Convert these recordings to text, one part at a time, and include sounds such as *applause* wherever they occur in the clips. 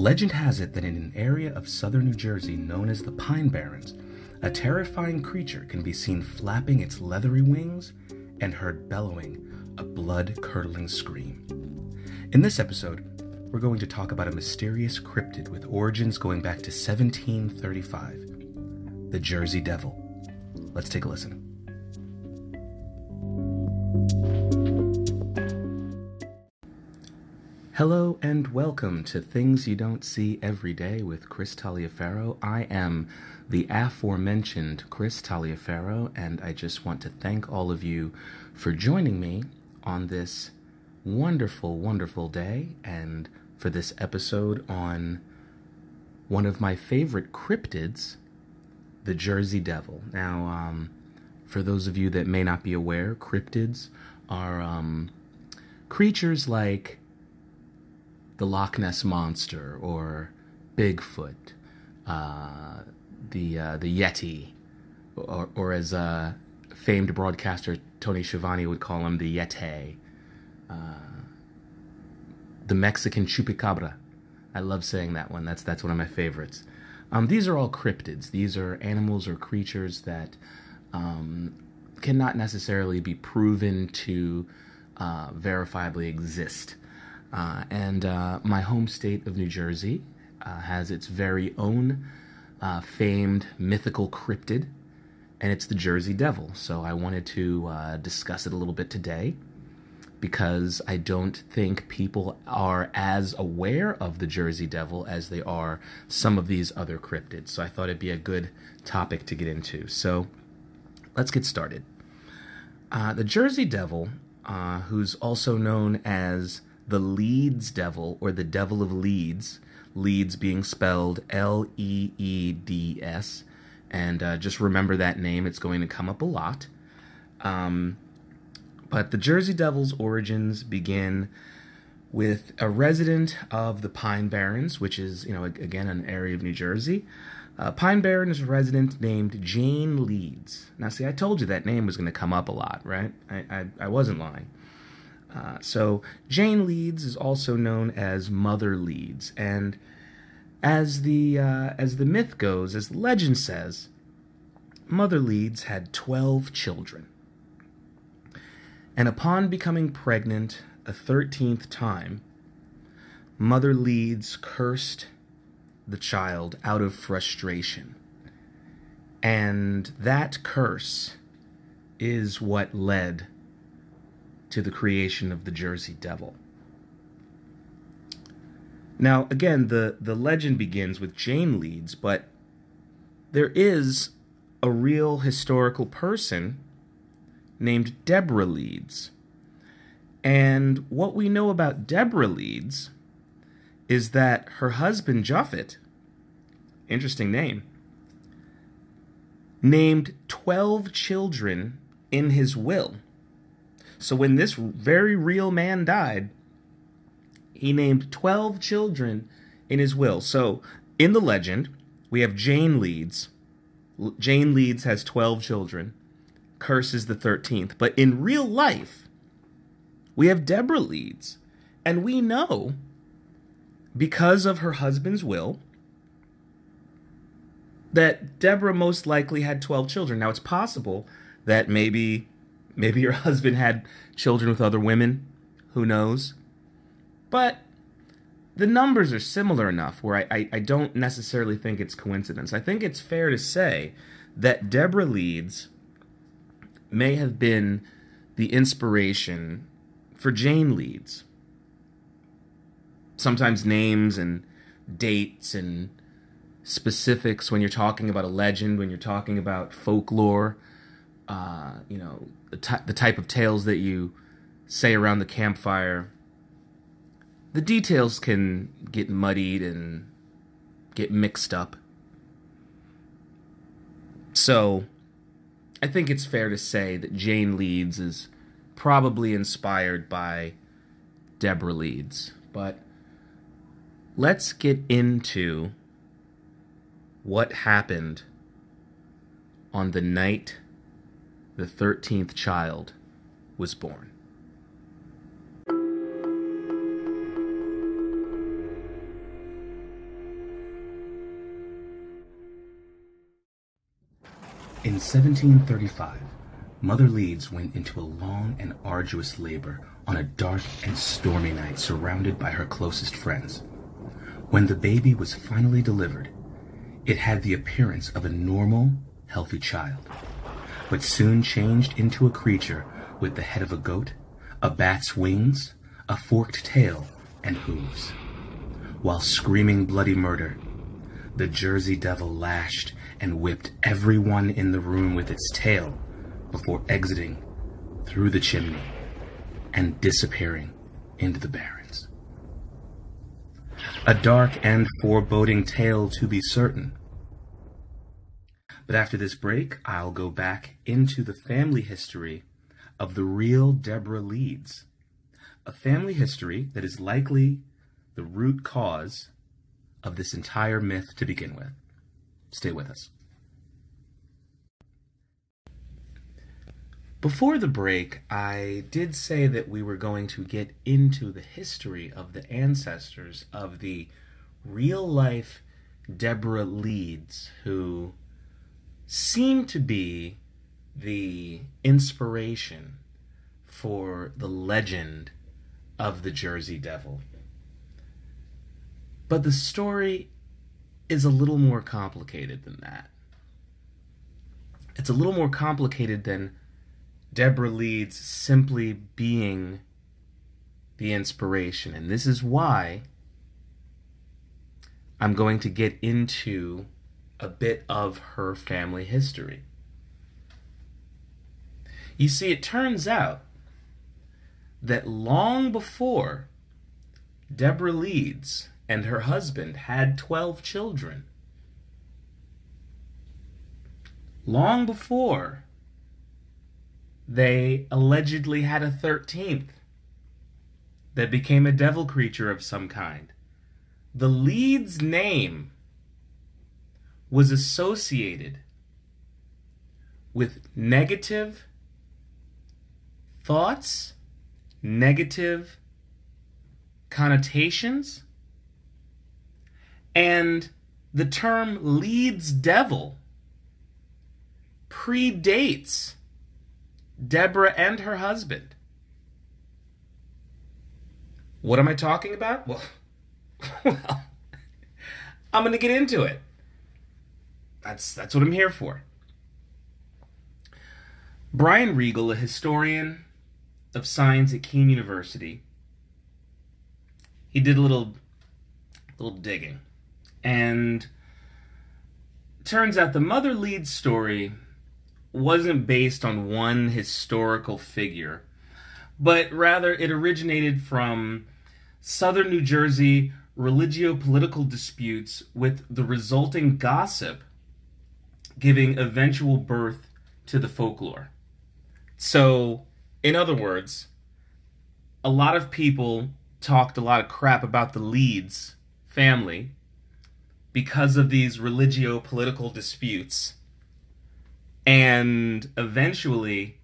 Legend has it that in an area of southern New Jersey known as the Pine Barrens, a terrifying creature can be seen flapping its leathery wings and heard bellowing a blood curdling scream. In this episode, we're going to talk about a mysterious cryptid with origins going back to 1735 the Jersey Devil. Let's take a listen. Hello and welcome to Things You Don't See Every Day with Chris Taliaferro. I am the aforementioned Chris Taliaferro, and I just want to thank all of you for joining me on this wonderful, wonderful day and for this episode on one of my favorite cryptids, the Jersey Devil. Now, um, for those of you that may not be aware, cryptids are um, creatures like the Loch Ness monster or Bigfoot, uh, the uh, the Yeti, or, or as uh, famed broadcaster Tony Schiavone would call him, the Yeti the Mexican chupacabra. I love saying that one. That's that's one of my favorites. Um, these are all cryptids. These are animals or creatures that um, cannot necessarily be proven to uh, verifiably exist. Uh, and uh, my home state of New Jersey uh, has its very own uh, famed mythical cryptid, and it's the Jersey Devil. So I wanted to uh, discuss it a little bit today because I don't think people are as aware of the Jersey Devil as they are some of these other cryptids. So I thought it'd be a good topic to get into. So let's get started. Uh, the Jersey Devil, who's also known as the Leeds Devil or the Devil of Leeds, Leeds being spelled L E E D S, and uh, just remember that name, it's going to come up a lot. Um, but the Jersey Devils' origins begin with a resident of the Pine Barrens, which is, you know, again, an area of New Jersey. Uh, Pine Barrens resident named Jane Leeds. Now, see, I told you that name was going to come up a lot, right? I, I, I wasn't lying. Uh, so, Jane Leeds is also known as Mother Leeds, and as the uh, as the myth goes, as the legend says, Mother Leeds had twelve children. And upon becoming pregnant a thirteenth time, Mother Leeds cursed the child out of frustration. And that curse is what led to the creation of the Jersey Devil. Now, again, the, the legend begins with Jane Leeds, but there is a real historical person named Deborah Leeds. And what we know about Deborah Leeds is that her husband, Japhet, interesting name, named 12 children in his will. So when this very real man died, he named 12 children in his will. So in the legend, we have Jane Leeds. Jane Leeds has 12 children curses the 13th. But in real life, we have Deborah Leeds. And we know, because of her husband's will, that Deborah most likely had 12 children. Now, it's possible that maybe maybe your *laughs* husband had children with other women. Who knows? But the numbers are similar enough where I, I, I, don't necessarily think it's coincidence. I think it's fair to say that Deborah Leeds may have been the inspiration for Jane Leeds. Sometimes names and dates and specifics when you're talking about a legend, when you're talking about folklore, uh, you know, the, t- the type of tales that you say around the campfire. The details can get muddied and get mixed up. So, I think it's fair to say that Jane Leeds is probably inspired by Deborah Leeds. But let's get into what happened on the night the 13th child was born. In 1735, Mother Leeds went into a long and arduous labor on a dark and stormy night surrounded by her closest friends. When the baby was finally delivered, it had the appearance of a normal, healthy child but soon changed into a creature with the head of a goat, a bat's wings, a forked tail, and hooves. While screaming bloody murder, the Jersey Devil lashed and whipped everyone in the room with its tail before exiting through the chimney and disappearing into the barrens. A dark and foreboding tale to be certain. But after this break, I'll go back into the family history of the real Deborah Leeds. A family history that is likely the root cause of this entire myth to begin with. Stay with us. Before the break, I did say that we were going to get into the history of the ancestors of the real life Deborah Leeds, who seem to be the inspiration for the legend of the Jersey Devil. But the story is a little more complicated than that. It's a little more complicated than Deborah Leeds simply being the inspiration. And this is why I'm going to get into a bit of her family history. You see, it turns out that long before Deborah Leeds and her husband had 12 children, long before they allegedly had a 13th that became a devil creature of some kind. The Leeds name was associated with negative thoughts, negative connotations, and the term Leeds devil predates Deborah and her husband. What am I talking about? Well, *laughs* well I'm going to get into it. That's that's what I'm here for. Brian Regal, a historian of science at Kean University, he did a little little digging. And turns out the Mother Leeds story wasn't based on one historical figure, but rather it originated from southern New Jersey religio political disputes with the resulting gossip giving eventual birth to the folklore. So, in other words, a lot of people talked a lot of crap about the Leeds family because of these religio political disputes and eventually,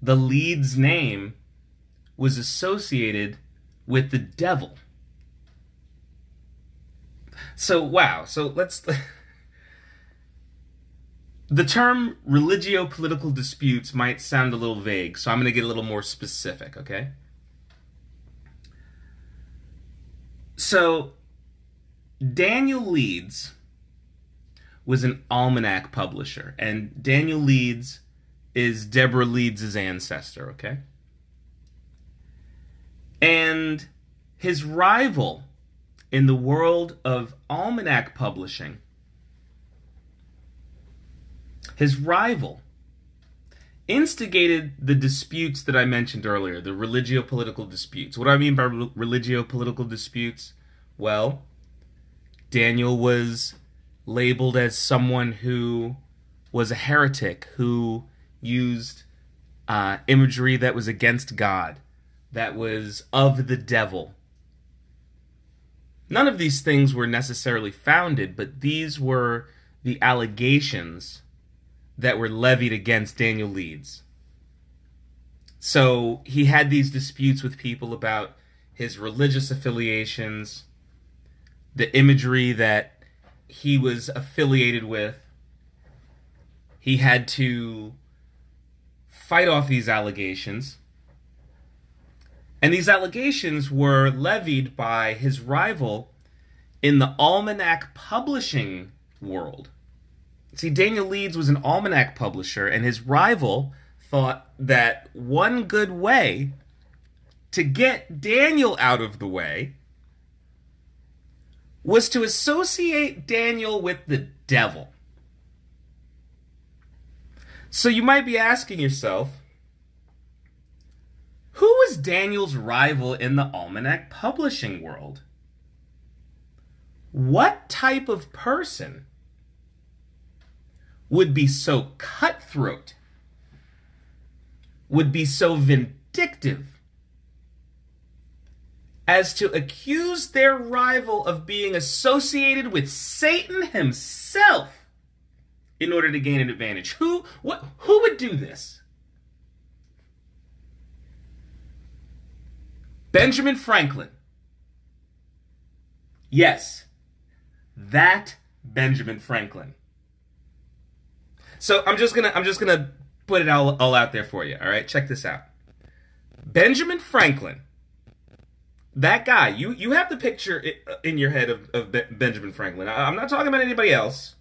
the Leeds name was associated with the devil. So, wow. So let's. *laughs* the term religio political disputes might sound a little vague, so I'm going to get a little more specific, okay? So, Daniel Leeds was an almanac publisher, and Daniel Leeds is Deborah Leeds' ancestor, okay? And his rival in the world of almanac publishing, his rival instigated the disputes that I mentioned earlier, the religio political disputes. What do I mean by religio political disputes? Well, Daniel was labeled as someone who was a heretic, who used uh, imagery that was against God, that was of the devil. None of these things were necessarily founded, but these were the allegations that were levied against Daniel Leeds. So he had these disputes with people about his religious affiliations, the imagery that he was affiliated with. he had to fight off these allegations. And these allegations were levied by his rival in the almanac publishing world. See, Daniel Leeds was an almanac publisher, and his rival thought that one good way to get Daniel out of the way was to associate Daniel with the devil. So you might be asking yourself, who was Daniel's rival in the almanac publishing world? What type of person would be so cutthroat, would be so vindictive, as to accuse their rival of being associated with Satan himself? in order to gain an advantage. Who what who would do this? Benjamin Franklin. Yes. That Benjamin Franklin. So I'm just to I'm just to put it all, all out there for you, all right? Check this out. Benjamin Franklin that guy you you have the picture uh, in your head of, of benjamin franklin i'm not talking about anybody else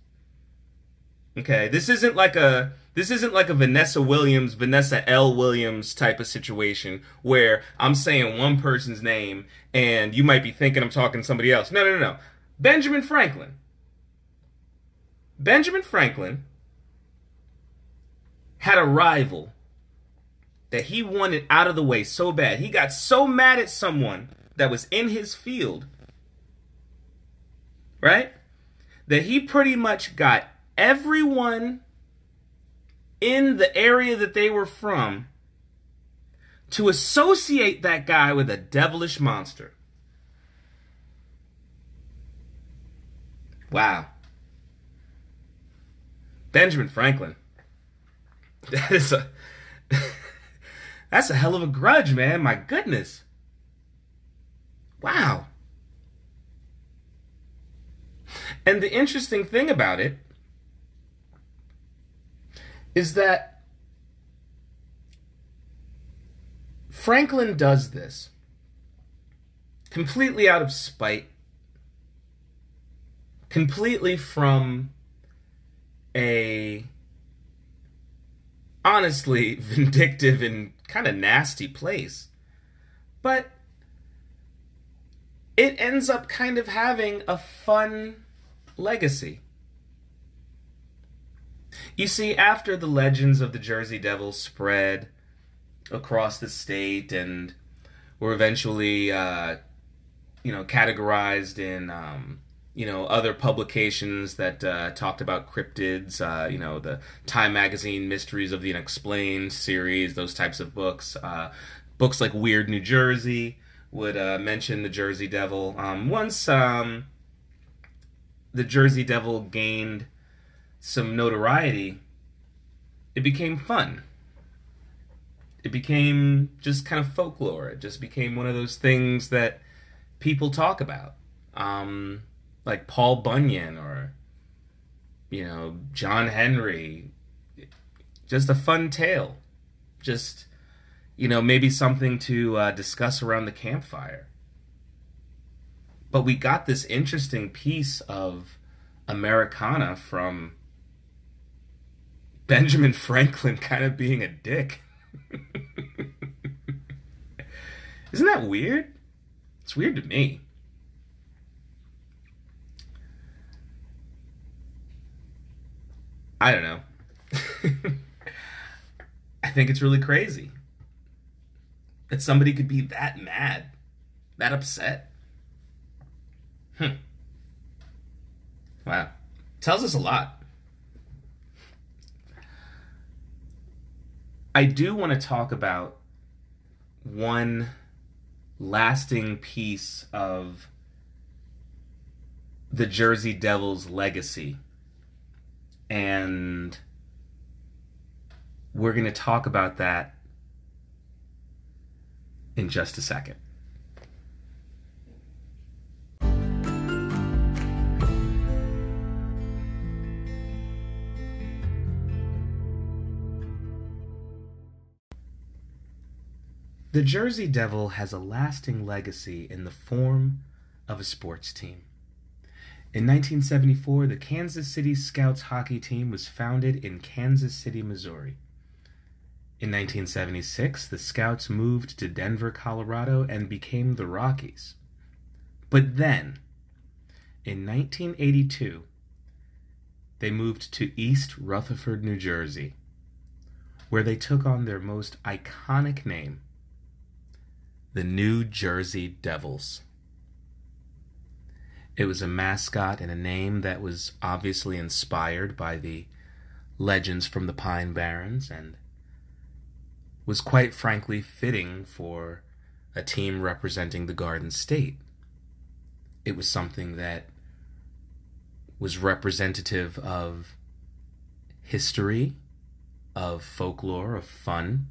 Okay, this isn't like a this isn't like a Vanessa Williams, Vanessa L. Williams type of situation where I'm saying one person's name and you might be thinking I'm talking to somebody else. No, no, no, no. Benjamin Franklin. Benjamin Franklin had a rival that he wanted out of the way so bad. He got so mad at someone that was in his field, right? That he pretty much got everyone in the area that they were from to associate that guy with a devilish monster. Wow. Benjamin Franklin. That is a That's a hell of a grudge, man. My goodness. Wow. And the interesting thing about it is that Franklin does this completely out of spite, completely from a honestly *laughs* vindictive and kind of nasty place. But it ends up kind of having a fun legacy. You see, after the legends of the Jersey Devils spread across the state and were eventually, uh, you know, categorized in, um, you know, other publications that uh, talked about cryptids, uh, you know, the Time Magazine Mysteries of the Unexplained series, those types of books. Uh, books like Weird New Jersey would uh, mention the Jersey Devil. Um, once um, the Jersey Devil gained some notoriety, it became fun. It became just kind of folklore. It just became one of those things that people talk about. Um, like Paul Bunyan or, you know, John Henry. Just a fun tale. Just, you know, maybe something to uh, discuss around the campfire. But we got this interesting piece of Americana from Benjamin Franklin *laughs* kind of being a dick. *laughs* Isn't that weird? It's weird to me. I don't know. I think it's really crazy that somebody could be that mad, that upset. Hmm. Wow. Tells us a lot. I do want to talk about one lasting piece of the Jersey Devils legacy. And we're going to talk about that in just a second. The Jersey Devil has a lasting legacy in the form of a sports team. In 1974, the Kansas City Scouts hockey team was founded in Kansas City, Missouri. In 1976, the Scouts moved to Denver, Colorado, and became the Rockies. But then, in 1982, they moved to East Rutherford, New Jersey, where they took on their most iconic name, the New Jersey Devils. It was a mascot and a name that was obviously inspired by the legends from the Pine Barrens and was quite frankly fitting for a team representing the Garden State. It was something that was representative of history, of folklore, of fun.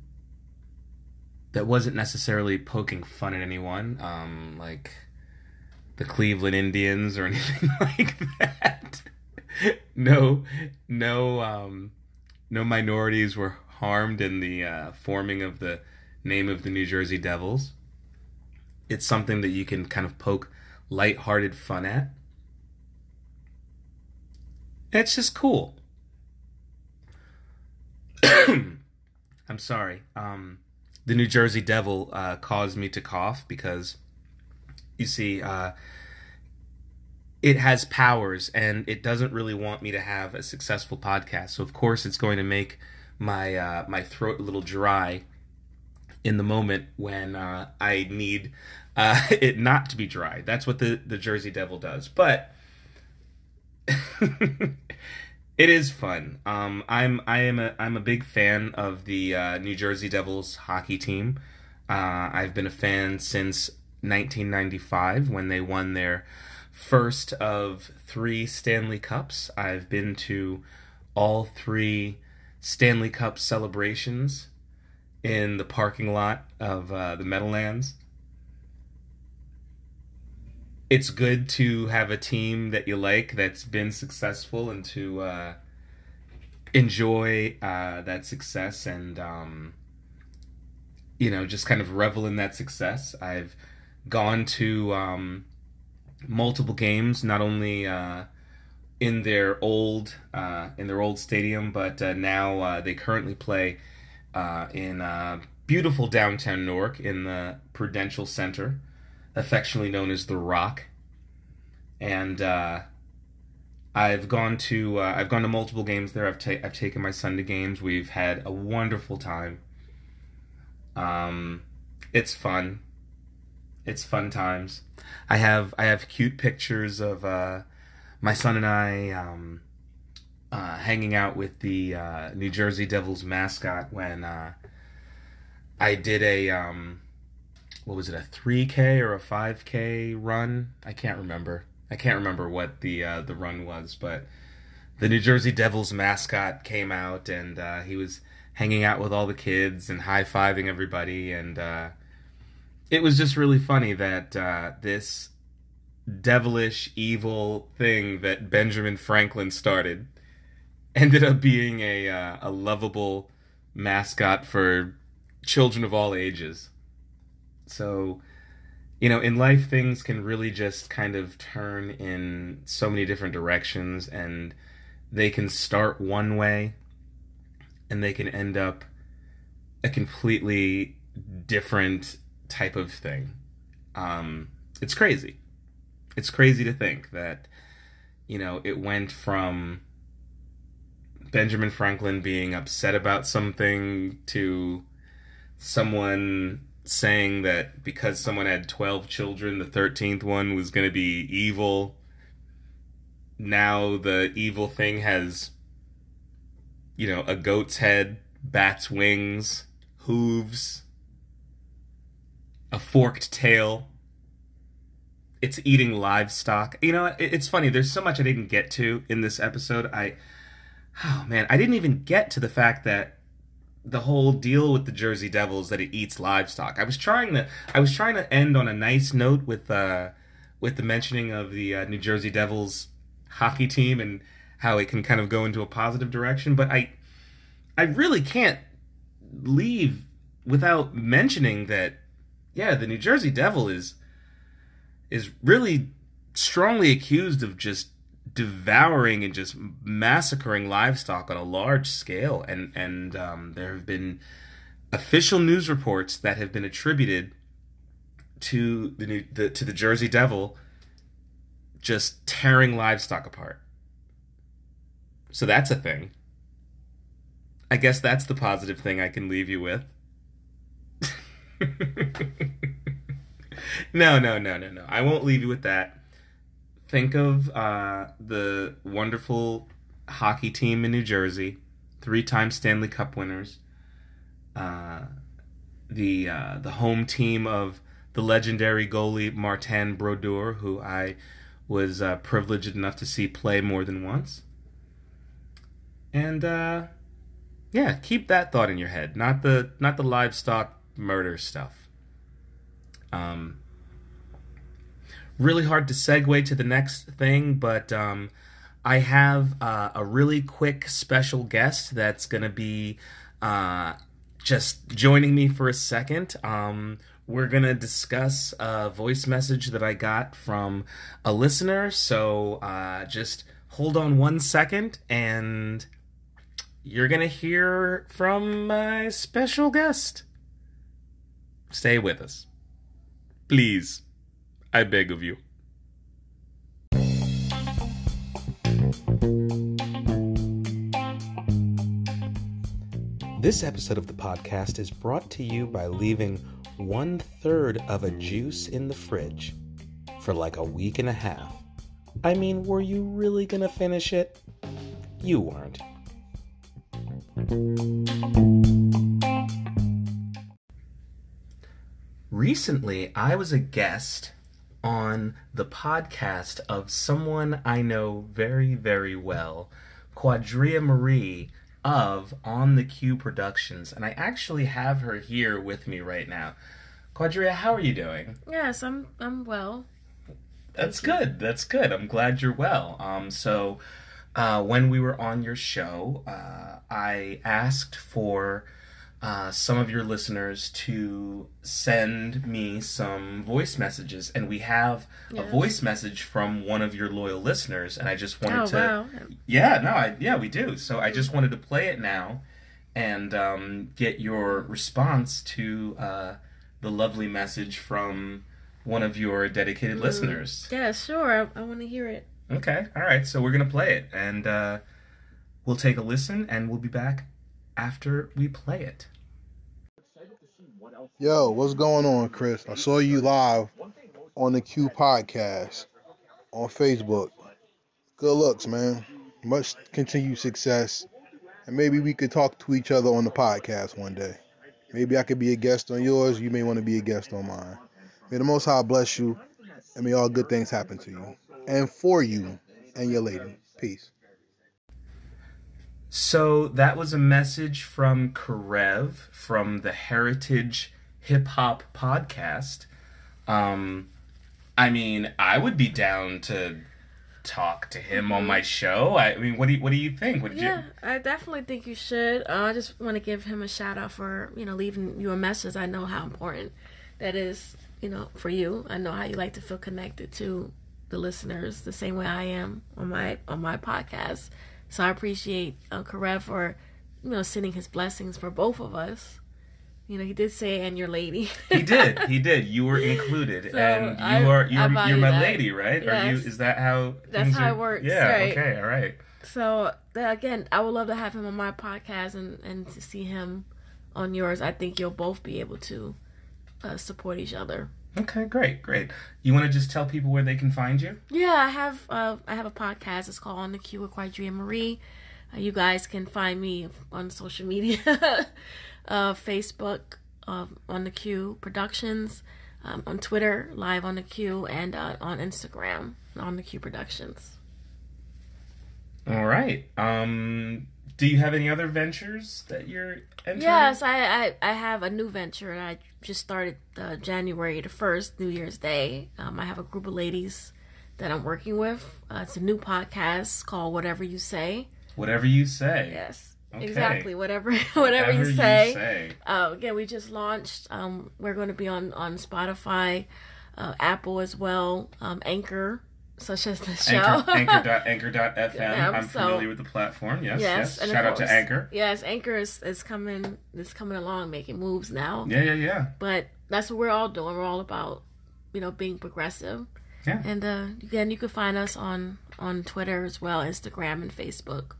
That wasn't necessarily poking fun at anyone, um, like the Cleveland Indians or *laughs* anything like that. no, no, um, no minorities were harmed in the uh, forming of the name of the New Jersey Devils. It's something that you can kind of poke light-hearted fun at. It's just cool. *coughs* I'm sorry. Um, the New Jersey Devil uh, caused me to cough because, you see, uh, it has powers and it doesn't really want me to have a successful podcast. So, of course, it's going to make my uh, my throat a little dry in the moment when uh, I need uh, *laughs* it not to be dry. That's what the the Jersey Devil does. But *laughs* it is fun. Um, I'm I am a I'm a big fan of the uh, New Jersey Devils hockey team. Uh, I've been a fan since 1995 when they won their first of three Stanley Cups. I've been to all three Stanley Cup celebrations in the parking lot of uh, the Meadowlands it's good to have a team that you like that's been successful and to uh, enjoy uh, that success and um, you know just kind of revel in that success. I've gone to um, multiple games, not only uh, in their old uh, in their old stadium, but uh, now uh, they currently play in beautiful downtown Newark in the Prudential Center affectionately known as the Rock, and uh, I've gone to uh, I've gone to multiple games there. I've ta- I've taken my son to games. We've had a wonderful time. Um, it's fun. It's fun times. I have I have cute pictures of uh, my son and I um, uh, hanging out with the uh, New Jersey Devils mascot when uh, I did a um, what was it a 3k or a 5k run i can't remember i can't remember what the uh, the run was but the new jersey devils mascot came out and uh, he was hanging out with all the kids and high-fiving everybody and it was just really funny that uh, this devilish evil thing that benjamin franklin started ended up being a, uh, a lovable mascot for children of all ages. So, you know, in life, things can really just kind of turn in so many different directions, and they can start one way and they can end up a completely different type of thing. Um, it's crazy. It's crazy to think that, you know, it went from Benjamin Franklin being upset about something to someone saying that because someone had 12 children, the 13th one was going to be evil. Now the evil thing has, you know, a goat's head, bat's wings, hooves, a forked tail. It's eating livestock. You know, it's funny. There's so much I didn't get to in this episode. I, oh man, I didn't even get to the fact that the whole deal with the Jersey Devils that it eats livestock. I was trying to I was trying to end on a nice note with uh with the mentioning of the uh, New Jersey Devils hockey team and how it can kind of go into a positive direction, but I I really can't leave without mentioning that, yeah, the New Jersey Devil is is really strongly accused of just devouring and just massacring livestock on a large scale, and and um, there have been official news reports that have been attributed to the new the, to the Jersey Devil just tearing livestock apart. So that's a thing. I guess that's the positive thing I can leave you with. *laughs* *laughs* no, no, no, no, no. I won't leave you with that. Think of uh, the wonderful hockey team in New Jersey, three-time Stanley Cup winners. Uh, the uh, the home team of the legendary goalie Martin Brodeur, who I was uh, privileged enough to see play more than once. And uh, yeah, keep that thought in your head, not the not the livestock murder stuff. Um, really hard to segue to the next thing, but um, I have uh, a really quick special guest that's going to be uh, just joining me for a second. Um, we're going to discuss a voice message that I got from a listener. So uh, just hold on one second and you're going to hear from my special guest. Stay with us. Please. I beg of you. This episode of the podcast is brought to you by leaving one third of a juice in the fridge for like a week and a half. I mean, were you really gonna finish it? You weren't. Recently, I was a guest on the podcast of someone I know very, very well, Quadria Marie of On the Q Productions, and I actually have her here with me right now. Quadria, how are you doing? Yes, I'm I'm well. That's good. That's good. I'm glad you're well. Um, so uh, when we were on your show, uh, I asked for uh, some of your listeners to send me some voice messages, and we have yes. a voice message from one of your loyal listeners, and I just wanted oh, to, wow. yeah, no, I, yeah, we do. So I just wanted to play it now and um, get your response to uh, the lovely message from one of your dedicated mm. listeners. Yeah, sure. I, I want to hear it. Okay, all right. So we're gonna play it, and uh, we'll take a listen, and we'll be back after we play it. Yo, what's going on, Chris? I saw you live on the Q podcast on Facebook. Good looks, man. Much continued success. And maybe we could talk to each other on the podcast one day. Maybe I could be a guest on yours. You may want to be a guest on mine. May the Most High bless you, and may all good things happen to you and for you and your lady. Peace. So that was a message from Karev from the Heritage Hip Hop Podcast. Um, I mean, I would be down to talk to him on my show. I mean, what do you, what do you think? What yeah, you... I definitely think you should. Uh, I just want to give him a shout out for you know leaving you a message. I know how important that is. You know, for you. I know how you like to feel connected to the listeners the same way I am on my on my podcast. So I appreciate uh, Karev for you know sending his blessings for both of us. You know, he did say, "And your lady." he did. He *laughs* did. You were included, so and you I, are you're, you're my that. lady, right? Yes. Are you? Is that how? That's how are... it works. Yeah. Right. Okay. All right. So again, I would love to have him on my podcast and and to see him on yours. I think you'll both be able to uh, support each other. Okay, great, great. You want to just tell people where they can find you? Yeah, I have. Uh, I have a podcast. It's called On the Q with Quadria Marie. Uh, you guys can find me on social media, *laughs* uh, Facebook um, on the Q Productions, um, on Twitter live on the Q, and uh, on Instagram on the Q Productions. All right. Um, do you have any other ventures that you're entering? Yes, I, I, I have a new venture. I just started uh, January the 1st, New Year's Day. Um, I have a group of ladies that I'm working with. Uh, it's a new podcast called Whatever You Say. Whatever You Say. Yes. Okay. Exactly. Whatever, *laughs* whatever, you say. Uh, again, we just launched. Um, we're going to be on on Spotify, uh, Apple as well, um, Anchor, such as the show. Anchor, *laughs* anchor, anchor.fm. Yeah, I'm so- familiar with the platform. Yes, yes. yes. Shout out to course- Anchor. Yes, Anchor is, is coming is coming along, making moves now. Yeah, yeah, yeah. But that's what we're all doing. We're all about, you know, being progressive. Yeah. And uh, again, you can find us on on Twitter as well, Instagram and Facebook,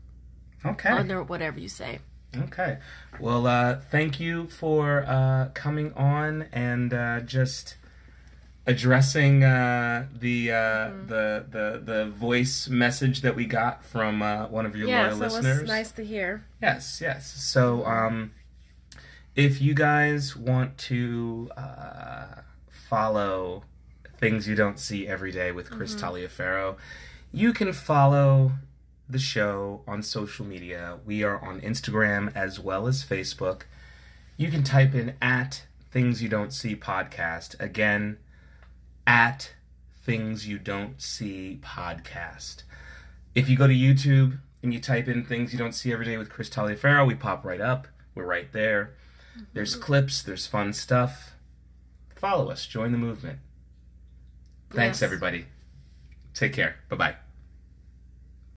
Okay. under whatever you say. Okay. Well, uh, thank you for uh, coming on and uh, just addressing uh, the, uh, Mm-hmm. the the the voice message that we got from uh, one of your yeah, loyal so listeners. it's nice to hear. Yes, yes. So, um, if you guys want to uh, follow things you don't see every day with Chris Taliaferro, you can follow the show on social media. We are on Instagram as well as Facebook. You can type in at Things You Don't See Podcast. Again, at Things You Don't See Podcast. If you go to YouTube and you type in things you don't see every day with Chris Taliaferro, we pop right up. We're right there. There's mm-hmm. clips, there's fun stuff. Follow us, join the movement. Thanks, Yes. everybody. Take care. Bye bye.